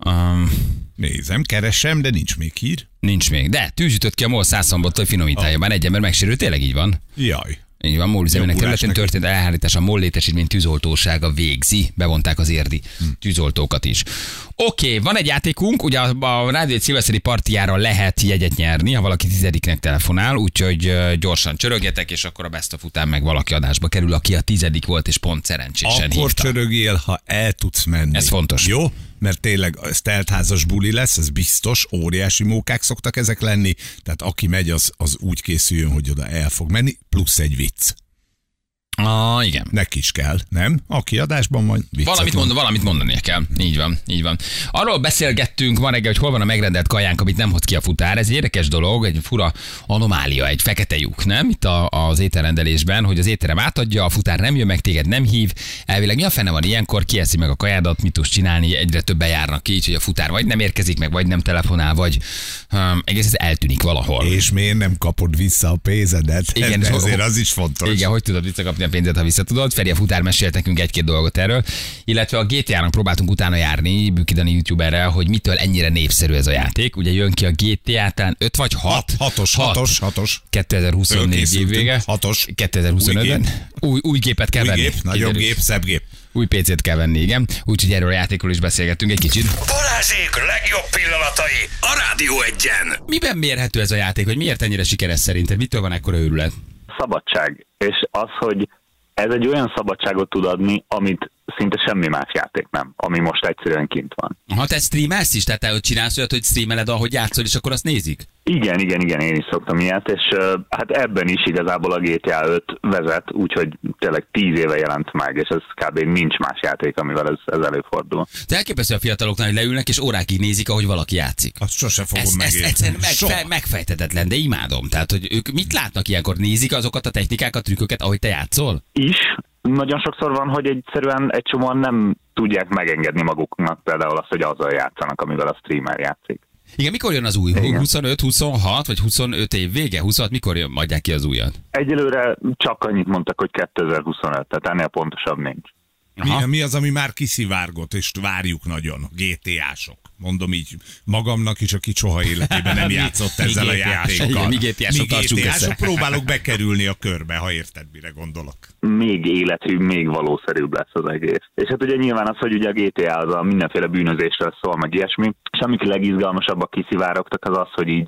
S2: Um,
S4: Nézem, keresem, de nincs még hír.
S2: nincs még. De tűzütött ki a MOL százszalombattól, hogy finomítálja. Már egy ember megsérült, tényleg így van.
S4: Jaj.
S2: Így van, MOL üzemének területén történt elhárítás a MOL létesítmény tűzoltósága végzi. Bevonták az érdi tűzoltókat is. Oké, okay, van egy játékunk, ugye a, a Rádió egy szilveszteri partiára lehet jegyet nyerni, ha valaki tizediknek telefonál, úgyhogy gyorsan csörögjetek, és akkor a best of után meg valaki adásba kerül, aki a tizedik volt, és pont szerencsésen
S4: Akkor
S2: hívta.
S4: csörögél, ha el tudsz menni.
S2: Ez fontos.
S4: Jó? Mert tényleg ez teltházas buli lesz, ez biztos, óriási mókák szoktak ezek lenni, tehát aki megy, az, az úgy készüljön, hogy oda el fog menni, plusz egy vicc.
S2: Ah, igen.
S4: Neki is kell, nem? Aki adásban van,
S2: Valamit,
S4: mond.
S2: valamit mondania kell. Így van, így van. Arról beszélgettünk ma reggel, hogy hol van a megrendelt kajánk, amit nem hoz ki a futár. Ez egy érdekes dolog, egy fura anomália, egy fekete lyuk, nem? Itt a, az ételrendelésben, hogy az étterem átadja, a futár nem jön meg, téged nem hív. Elvileg mi a fene van ilyenkor, kieszi meg a kajádat, mit tudsz csinálni, egyre többen járnak ki, így, hogy a futár vagy nem érkezik meg, vagy nem telefonál, vagy um, egész ez eltűnik valahol.
S4: És miért nem kapod vissza a pénzedet?
S2: Igen,
S4: ezért
S2: ho-
S4: az is fontos.
S2: Igen, hogy tudod visszakapni a pénzet, ha visszatudod. Feri a futár mesélt nekünk egy-két dolgot erről. Illetve a GTA-nak próbáltunk utána járni, Bükidani youtuberrel, hogy mitől ennyire népszerű ez a játék. Ugye jön ki a GTA, talán 5 vagy 6?
S4: Hat, hatos, hatos, hatos.
S2: 2024 év vége.
S4: Hatos. Új
S2: 2025-ben.
S4: gép.
S2: Új, új gépet kell
S4: Új
S2: venni.
S4: gép, nagyobb gép, szebb gép.
S2: Új PC-t kell venni, igen. Úgyhogy erről a játékról is beszélgettünk egy kicsit.
S1: Balázsék legjobb pillanatai a Rádió egyen.
S2: Miben mérhető ez a játék, hogy miért ennyire sikeres szerinted? Mitől van ekkora őrület?
S8: szabadság. És az, hogy ez egy olyan szabadságot tud adni, amit szinte semmi más játék nem, ami most egyszerűen kint van.
S2: Ha te streamelsz is, tehát te csinálsz olyat, hogy streameled, ahogy játszol, és akkor azt nézik?
S8: Igen, igen, igen, én is szoktam ilyet, és uh, hát ebben is igazából a GTA 5 vezet, úgyhogy tényleg tíz éve jelent meg, és ez kb. nincs más játék, amivel ez, ez előfordul.
S2: De elképesztő a fiataloknál, hogy leülnek, és órákig nézik, ahogy valaki játszik.
S4: Azt sose fogom
S2: Ez, ez
S4: megérteni.
S2: egyszerűen meg,
S4: Soha.
S2: fe, megfejtetetlen, de imádom. Tehát, hogy ők mit látnak ilyenkor? Nézik azokat a technikákat, trükköket, ahogy te játszol?
S8: Is, nagyon sokszor van, hogy egyszerűen egy csomóan nem tudják megengedni maguknak például azt, hogy azzal játszanak, amivel a streamer játszik.
S2: Igen, mikor jön az új?
S8: Igen.
S2: 25, 26 vagy 25 év vége? 26, mikor jön, adják ki az újat?
S8: Egyelőre csak annyit mondtak, hogy 2025, tehát ennél pontosabb nincs.
S2: Aha.
S4: Mi, mi az, ami már kiszivárgott, és várjuk nagyon? GTA-sok. Mondom így magamnak is, aki soha életében nem játszott ezzel a játékkal.
S2: Igen, mi GTA-sok, tartsuk össze.
S4: GTA-sok próbálok bekerülni a körbe, ha érted, mire gondolok.
S8: még élethű, még valószerűbb lesz az egész. És hát ugye nyilván az, hogy ugye a GTA az a mindenféle bűnözésről szól, meg ilyesmi, és amik legizgalmasabbak kiszivárogtak az az, hogy így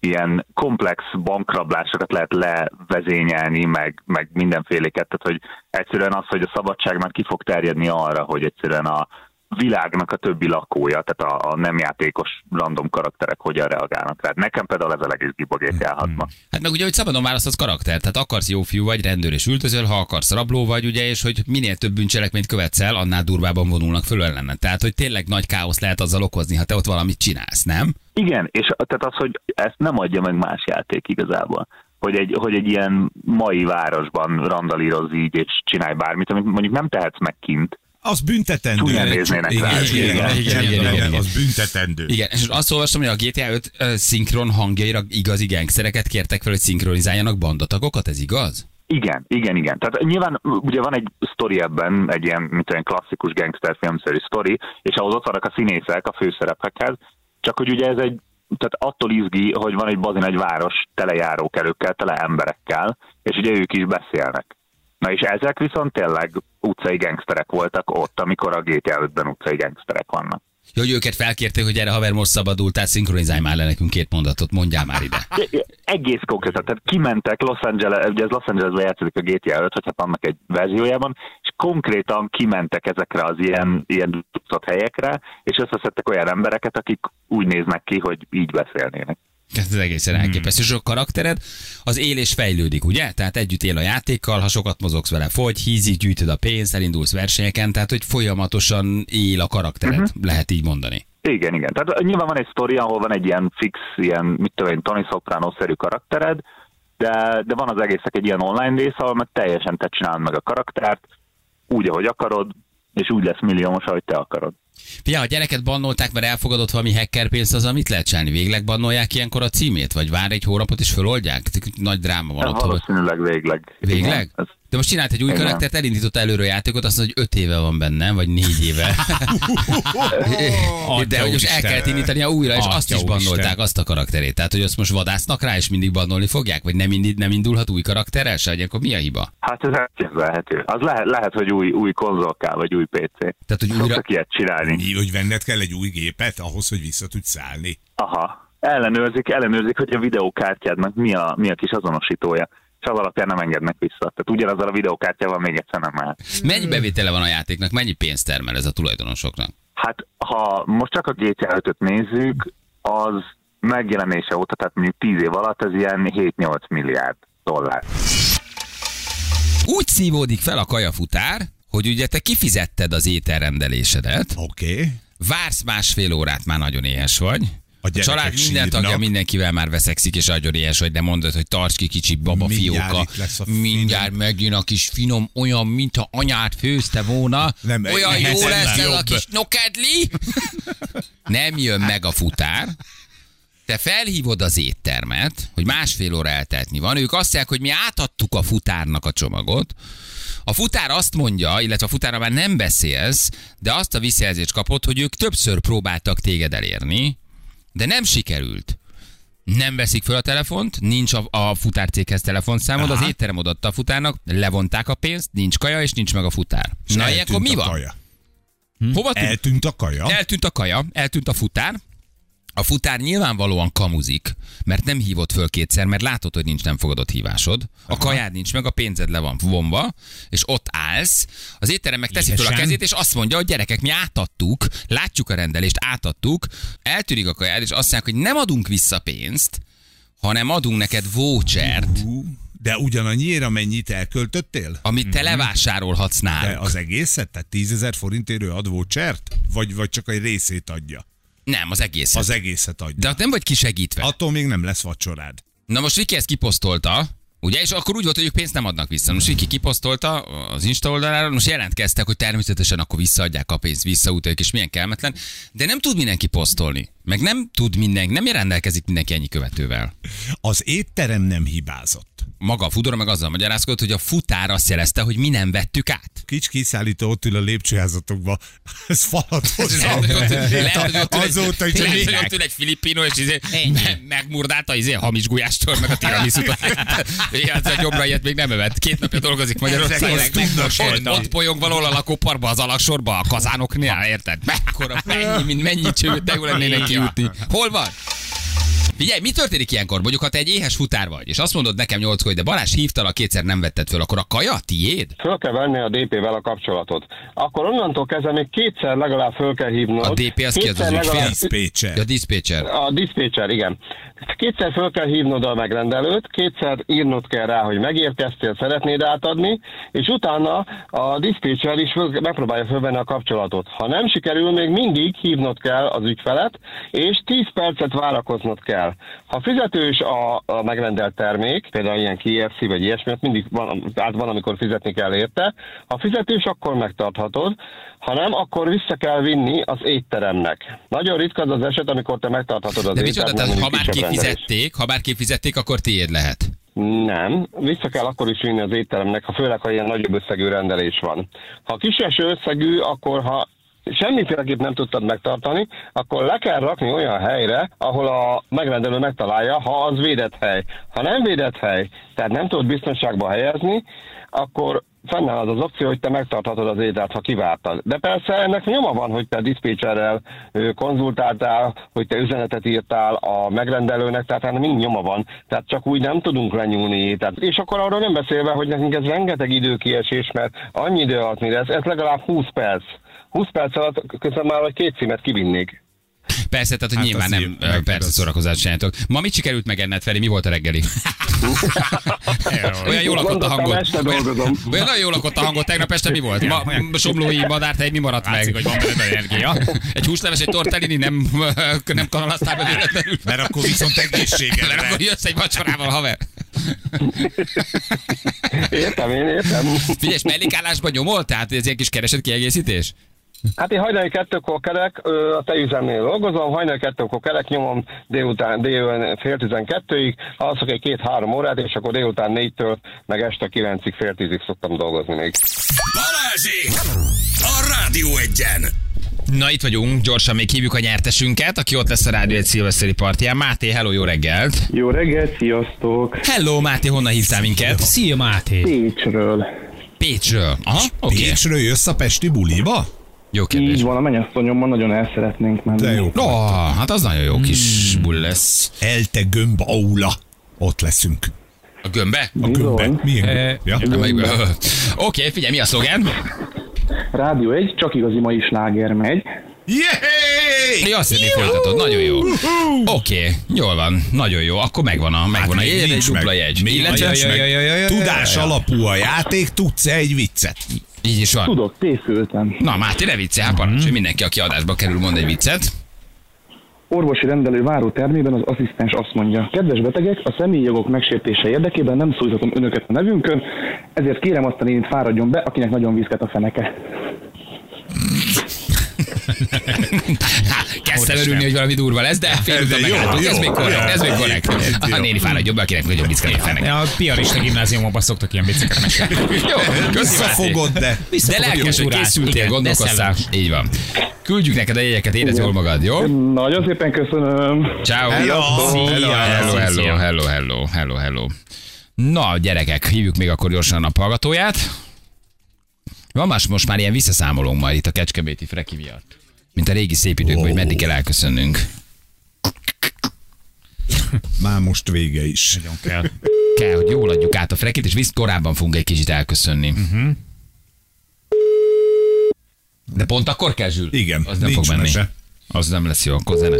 S8: ilyen komplex bankrablásokat lehet levezényelni, meg, meg mindenféléket, tehát hogy egyszerűen az, hogy a szabadság már ki fog terjedni arra, hogy egyszerűen a világnak a többi lakója, tehát a, a nem játékos random karakterek hogyan reagálnak rá. Nekem például ez a legizgibb a GTA 6
S2: Hát meg ugye, hogy szabadon választhatsz karakter, tehát akarsz jó fiú vagy, rendőr és ültözöl, ha akarsz rabló vagy, ugye, és hogy minél több bűncselekményt követsz el, annál durvában vonulnak föl ellene. Tehát, hogy tényleg nagy káosz lehet azzal okozni, ha te ott valamit csinálsz, nem?
S8: Igen, és tehát az, hogy ezt nem adja meg más játék igazából. Hogy egy, hogy egy ilyen mai városban randalíroz így, és csinálj bármit, amit mondjuk nem tehetsz meg kint.
S4: Az büntetendő.
S8: Csúnyán néznének rá.
S4: Igen,
S2: Igen,
S4: igen,
S2: igen,
S4: igen,
S2: igen, igen.
S4: az büntetendő.
S2: Igen, és azt olvastam, hogy a GTA 5 ö, szinkron hangjaira igazi gangstereket kértek fel, hogy szinkronizáljanak bandatagokat, ez igaz?
S8: Igen, igen, igen. Tehát nyilván ugye van egy sztori ebben, egy ilyen, mint olyan klasszikus gangsterfilmszerű sztori, és ahhoz ott vannak a színészek a főszerepekhez, csak hogy ugye ez egy, tehát attól izgi, hogy van egy bazin egy város tele járókelőkkel, tele emberekkel, és ugye ők is beszélnek. Na és ezek viszont tényleg utcai gangsterek voltak ott, amikor a GTA 5-ben utcai gangsterek vannak.
S2: Ja, hogy őket felkérték, hogy erre haver most szabadultál, szinkronizálj már le nekünk két mondatot, mondjál már ide.
S8: Egész konkrétan, tehát kimentek Los Angeles, ugye ez Los Angelesben játszik a GTA 5, hogy hát annak egy verziójában, és konkrétan kimentek ezekre az ilyen, ilyen helyekre, és összeszedtek olyan embereket, akik úgy néznek ki, hogy így beszélnének.
S2: Ez egészen elképesztő. És a karaktered az él és fejlődik, ugye? Tehát együtt él a játékkal, ha sokat mozogsz vele, fogy, hízik, gyűjtöd a pénzt, elindulsz versenyeken, tehát hogy folyamatosan él a karaktered, uh-huh. lehet így mondani.
S8: Igen, igen. Tehát nyilván van egy sztori, ahol van egy ilyen fix, ilyen, mit tudom én, Tony Soprano-szerű karaktered, de, de van az egészek egy ilyen online rész, ahol meg teljesen te csinálod meg a karaktert, úgy, ahogy akarod, és úgy lesz milliómos, ahogy te akarod.
S2: Fia, ha gyereket bannolták, mert elfogadott valami hacker pénzt, az mit lehet csinálni? Végleg bannolják ilyenkor a címét? Vagy vár egy hónapot és föloldják? Nagy dráma van ott.
S8: valószínűleg végleg.
S2: Végleg?
S8: Igen, ez-
S2: De most csinált egy új
S8: Igen.
S2: karaktert, elindított előre a játékot, azt mondja, hogy öt éve van benne, vagy négy éve. De hogy most el kellett indítania újra, és
S3: Atya
S2: azt is bannolták, azt a karakterét. Tehát, hogy azt most vadásznak rá, és mindig bannolni fogják? Vagy nem, indít, nem indulhat új karakterrel se? Vagy akkor mi a hiba?
S8: Hát ez elképzelhető. Az lehet, lehet hogy új, új konzol kell, vagy új PC.
S2: Tehát, hogy újra...
S8: Szoktak ilyet csinálni.
S4: Mi, hogy venned kell egy új gépet ahhoz, hogy vissza tudj szállni.
S8: Aha. Ellenőrzik, ellenőrzik, hogy a videókártyádnak mi a, mi a kis azonosítója. Az alapján nem engednek vissza. Tehát ugyanazzal a videókártyával még egyszer nem mehet.
S2: Mennyi bevétele van a játéknak? Mennyi pénzt termel ez a tulajdonosoknak?
S8: Hát, ha most csak a GTA 5-öt nézzük, az megjelenése óta, tehát mondjuk 10 év alatt, ez ilyen 7-8 milliárd dollár.
S2: Úgy szívódik fel a kajafutár, hogy ugye te kifizetted az ételrendelésedet,
S4: Oké. Okay.
S2: vársz másfél órát, már nagyon éhes vagy. A,
S4: gyerekek
S2: család minden
S4: sírnak.
S2: tagja mindenkivel már veszekszik, és nagyon éhes vagy, de mondod, hogy tarts ki kicsi baba
S4: Mindjárt
S2: fióka.
S4: a
S2: Mindjárt megjön a kis finom, olyan, mint ha anyát főzte volna.
S4: Nem,
S2: olyan jó lesz ez a
S4: jobb.
S2: kis nokedli. Nem jön meg a futár. Te felhívod az éttermet, hogy másfél óra elteltni van. Ők azt mondják, hogy mi átadtuk a futárnak a csomagot. A futár azt mondja, illetve a futára már nem beszélsz, de azt a visszajelzést kapod, hogy ők többször próbáltak téged elérni, de nem sikerült. Nem veszik föl a telefont, nincs a, a futárcéghez telefonszámod, az
S4: Aha.
S2: étterem odaadta a futárnak, levonták a pénzt, nincs kaja, és nincs meg a futár.
S4: És
S2: Na ilyenkor mi van?
S4: Kaja.
S2: Hova tűnt?
S4: Eltűnt a kaja?
S2: Eltűnt a kaja, eltűnt a futár. A futár nyilvánvalóan kamuzik, mert nem hívott föl kétszer, mert látod, hogy nincs nem fogadott hívásod. A kajád nincs meg, a pénzed le van vonva, és ott állsz. Az étterem meg teszi föl a kezét, és azt mondja, hogy gyerekek, mi átadtuk, látjuk a rendelést, átadtuk, eltűnik a kajád, és azt mondják, hogy nem adunk vissza pénzt, hanem adunk neked vouchert,
S4: De ugyanannyiért, amennyit elköltöttél?
S2: amit te levásárolhatsz
S4: De
S2: nálunk.
S4: az egészet? Tehát 10 ezer forintért ő ad vouchert? Vagy, vagy csak egy részét adja?
S2: Nem, az egész.
S4: Az egészet adja.
S2: De ott nem vagy kisegítve.
S4: Attól még nem lesz vacsorád.
S2: Na most Viki ezt kiposztolta, ugye, és akkor úgy volt, hogy ők pénzt nem adnak vissza. Most Viki kiposztolta az Insta oldalára, most jelentkeztek, hogy természetesen akkor visszaadják a pénzt, visszautaljuk, és milyen kelmetlen, de nem tud mindenki posztolni. Meg nem tud mindenki, nem rendelkezik mindenki ennyi követővel.
S4: Az étterem nem hibázott.
S2: Maga a fudora meg azzal magyarázkodott, hogy a futár azt jelezte, hogy mi nem vettük át.
S4: Kics kiszállító ott ül a lépcsőházatokba. Ez falat Azóta is
S2: lehet, hogy ott ül egy filipino, és izé megmurdálta izé hamis gulyástól, meg a tiramisút. A jobbra ilyet még nem evett. Két napja dolgozik Magyarországon. Ott, ott polyog valahol a lakóparba, az alaksorba, a kazánoknál, érted? Mekkora, mennyi, mint mennyi cső, de lennének kijutni. Hol van? Figyelj, mi történik ilyenkor? Mondjuk, ha te egy éhes futár vagy, és azt mondod nekem nyolckor, hogy de Balázs hívtalak, kétszer nem vetted föl, akkor a kaja tiéd?
S9: Föl kell venni a DP-vel a kapcsolatot. Akkor onnantól kezdve még kétszer legalább föl kell hívnod.
S2: A DP az ki az az
S9: legalább-
S4: Dispatcher.
S2: A dispatcher.
S9: A dispatcher, igen. Kétszer föl kell hívnod a megrendelőt, kétszer írnod kell rá, hogy megérkeztél, szeretnéd átadni, és utána a dispatcher is föl, megpróbálja fölvenni a kapcsolatot. Ha nem sikerül, még mindig hívnod kell az ügyfelet, és 10 percet várakoznod kell. Ha fizetős a, a megrendelt termék, például ilyen KFC vagy ilyesmi, mindig van, át van, amikor fizetni kell érte. Ha fizetős, akkor megtarthatod, ha nem, akkor vissza kell vinni az étteremnek. Nagyon ritka az az eset, amikor te megtarthatod az
S2: De micsoda,
S9: ételt,
S2: tehát, ha már
S9: rendelés.
S2: kifizették, ha már kifizették, akkor tiéd lehet.
S9: Nem, vissza kell akkor is vinni az étteremnek, ha főleg, ha ilyen nagyobb összegű rendelés van. Ha kiseső összegű, akkor ha semmiféleképp nem tudtad megtartani, akkor le kell rakni olyan helyre, ahol a megrendelő megtalálja, ha az védett hely. Ha nem védett hely, tehát nem tudod biztonságba helyezni, akkor fennáll az az opció, hogy te megtarthatod az ételt, ha kivártad. De persze ennek nyoma van, hogy te diszpécserrel konzultáltál, hogy te üzenetet írtál a megrendelőnek, tehát ennek mind nyoma van. Tehát csak úgy nem tudunk lenyúlni ételt. És akkor arról nem beszélve, hogy nekünk ez rengeteg időkiesés, mert annyi idő alatt, mire ez, ez legalább 20 perc. 20 perc alatt közben már vagy két címet kivinnék.
S2: Persze, tehát hogy
S4: Hát
S2: nyilván nem
S4: így-
S2: persze
S4: az-
S2: szórakozást csináltok. Ma mit sikerült megenned, Feri? Mi volt a reggeli? Olyan jól lakott a
S9: este
S2: Olyan,
S9: dolgozom.
S2: olyan nagyon jól lakott a hangod. Tegnap este mi volt? Ma, somlói madártej, mi maradt
S3: Látszik,
S2: meg?
S3: hogy van benned energia.
S2: Egy húsleves, egy tortellini, nem, nem kanalaztál be véletlenül.
S4: Mert akkor viszont
S2: Mert
S4: egészségedre.
S2: akkor jössz egy vacsorával, haver.
S9: Értem, én értem.
S2: Figyelj, mellékállásban nyomol? Tehát ez ilyen kis keresett kiegészítés?
S9: Hát én hajnali kettőkor kelek, ö, a tejüzemnél dolgozom, hajnali kettőkor kelek, nyomom délután, délután fél tizenkettőig, alszok egy két-három órát, és akkor délután négytől, meg este kilencig, fél tízig szoktam dolgozni még.
S1: Balázsék! A Rádió egyen!
S2: Na itt vagyunk, gyorsan még hívjuk a nyertesünket, aki ott lesz a rádió egy szilveszteri partján. Máté, hello, jó reggelt!
S10: Jó reggelt, sziasztok!
S2: Hello, Máté, honnan hívtál minket?
S3: Szia Máté!
S10: Pécsről.
S2: Pécsről. Aha, oké. Okay.
S4: Pécsről jössz a Pesti buliba?
S2: Jó kérdés.
S10: Így van, a mennyasszonyommal nagyon el szeretnénk menni.
S4: De jó.
S2: No, hát az nagyon jó kis bull lesz.
S4: Elte gömb aula. Ott leszünk.
S2: A gömbbe?
S4: A gömbbe. Milyen
S3: Eh,
S4: gömb? Ja?
S2: Meg- Oké, figyelj, mi a szlogen?
S10: Rádió egy, csak igazi mai sláger megy.
S4: Yay!
S2: Ja, azt folytatod. Nagyon jó. Oké, jól van. Nagyon jó. Akkor megvan a, megvan a
S4: még
S2: jegy, egy dupla
S4: meg.
S2: jegy. Illetve,
S4: Tudás alapú a játék, tudsz egy viccet?
S2: Így is van.
S10: Tudok, készültem.
S2: Na, Máté, ne vicce, hát parancsolj, mindenki, aki adásba kerül, mond egy viccet.
S10: Orvosi rendelő váró termében az asszisztens azt mondja, kedves betegek, a személyi jogok megsértése érdekében nem szólítatom önöket a nevünkön, ezért kérem azt a nénit fáradjon be, akinek nagyon vízket a feneke.
S2: Kezdtem örülni, hogy valami durva lesz, de fél után
S4: Ez jó,
S2: megálltunk. Ez még korrekt, ez még korrekt. A néni fáradjon be, akinek nagyon vicckel a fenek.
S3: A piarista gimnáziumokban szoktak ilyen vicceket mesélni.
S2: Jó.
S4: Visszafogod, de...
S2: De
S3: Visszafogod
S2: lelkes, hogy
S3: kultúrát.
S2: készültél, gondolkoztál. Így van. Küldjük neked a jegyeket, érezd jól magad, jó?
S10: Nagyon szépen köszönöm.
S2: Ciao.
S4: Hello.
S2: Hello, hello, hello, hello, hello, hello, hello. Na, gyerekek, hívjuk még akkor gyorsan a naphallgatóját. Van más, most már ilyen visszaszámolónk majd itt a Kecskeméti Freki miatt. Mint a régi szép időkben, hogy meddig kell elköszönnünk.
S4: Már most vége is.
S3: Nagyon kell.
S2: Kell, hogy jól adjuk át a Frekit, és visz korábban fogunk egy kicsit elköszönni. Uh-huh. De pont akkor kell, Zsül?
S4: Igen,
S2: Az nem
S4: nincs
S2: fog menni.
S4: mese.
S2: Az nem lesz jó, akkor zene.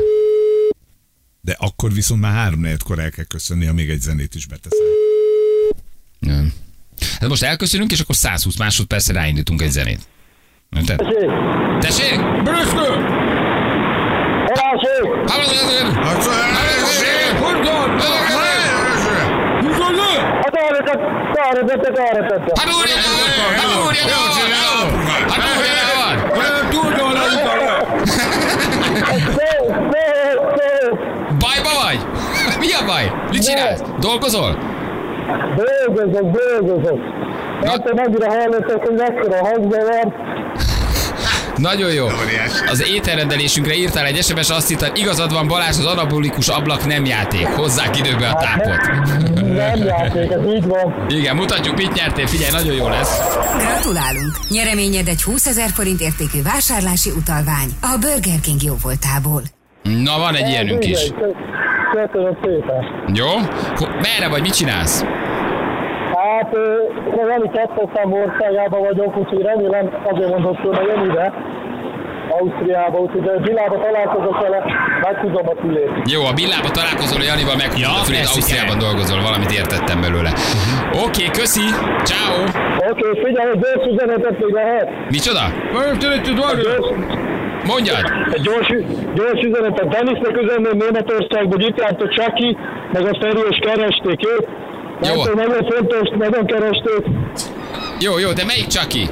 S4: De akkor viszont már három negyedkor el kell köszönni, ha még egy zenét is beteszel.
S2: Nem. Hát most elköszönünk, és akkor 120 másodpercre ráindítunk egy zenét. Érted? Tessék? Brüssző! Hallod azért? Hát úrja, hát úrja, hát úrja, Bajba vagy? Mi a baj? Mit csinálsz? Dolgozol?
S11: Dolgozok, dolgozok. Hát én annyira hallottak, hogy mekkora hangzavar.
S2: Nagyon jó. Az ételrendelésünkre írtál egy SMS, azt hittem, igazad van Balázs, az anabolikus ablak nem játék. Hozzák időbe a tápot.
S11: Nem játék, ez így van.
S2: Igen, mutatjuk, mit nyertél. Figyelj, nagyon jó lesz.
S7: Gratulálunk! Nyereményed egy 20 ezer forint értékű vásárlási utalvány a Burger King jóvoltából.
S2: Na, van egy ilyenünk is.
S11: Köszönöm szépen.
S2: Jó? Merre vagy, mit csinálsz?
S11: Hát, én valami kettőszám országában vagyok, úgyhogy remélem azért mondott, hogy jön ide. Ausztriába, úgyhogy a Bilába találkozok vele, megtudom a fülét.
S2: Jó, a Billába találkozol, a Janival meg
S3: Ja,
S2: ja,
S3: persze,
S2: Ausztriában dolgozol, valamit értettem belőle. Oké, okay, köszi, ciao.
S11: Oké, figyelj, egy gyors üzenetet még lehet.
S2: Micsoda? Mondjad.
S11: egy gyors, gyors üzenetet Denisnek üzenném Németországban, hogy itt járt a Csaki, meg a Feri, és keresték őt.
S2: Jó.
S11: Mert nagyon fontos, nagyon keresték.
S2: Jó, jó, de melyik Csaki?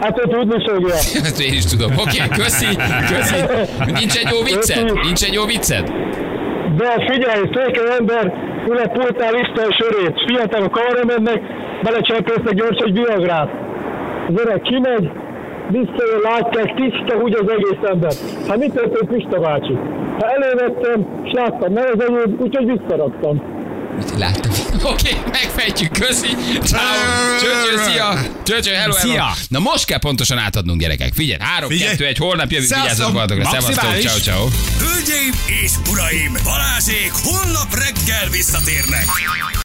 S11: Hát ő tudni fogja.
S2: Ezt én is tudom. Oké, okay, köszi, köszi. Nincs egy jó vicced? Nincs egy jó vicced?
S11: De figyelj, székely ember, ül a pultnál iszta a sörét. Fiatalok arra mennek, belecsempésznek gyors egy viagrát. Az öreg kimegy, visszajön, látják, tiszta úgy az egész ember. Hát mit történt Pista bácsi? Ha elővettem, és láttam, nem az enyém, úgyhogy visszaraktam.
S2: Mit láttam? Oké, okay, megfejtjük, köszi. Ciao. Csöcső, szia. Csöcső, hello, hello.
S3: Szia.
S2: Na most kell pontosan átadnunk, gyerekek. Figyelj, 3,
S4: Figyelj.
S2: 2, 1, holnap jövünk,
S4: Szevasztok.
S2: vigyázzatok magatokra. Szevasztok, ciao, ciao.
S1: Hölgyeim és uraim, Balázsék holnap reggel visszatérnek.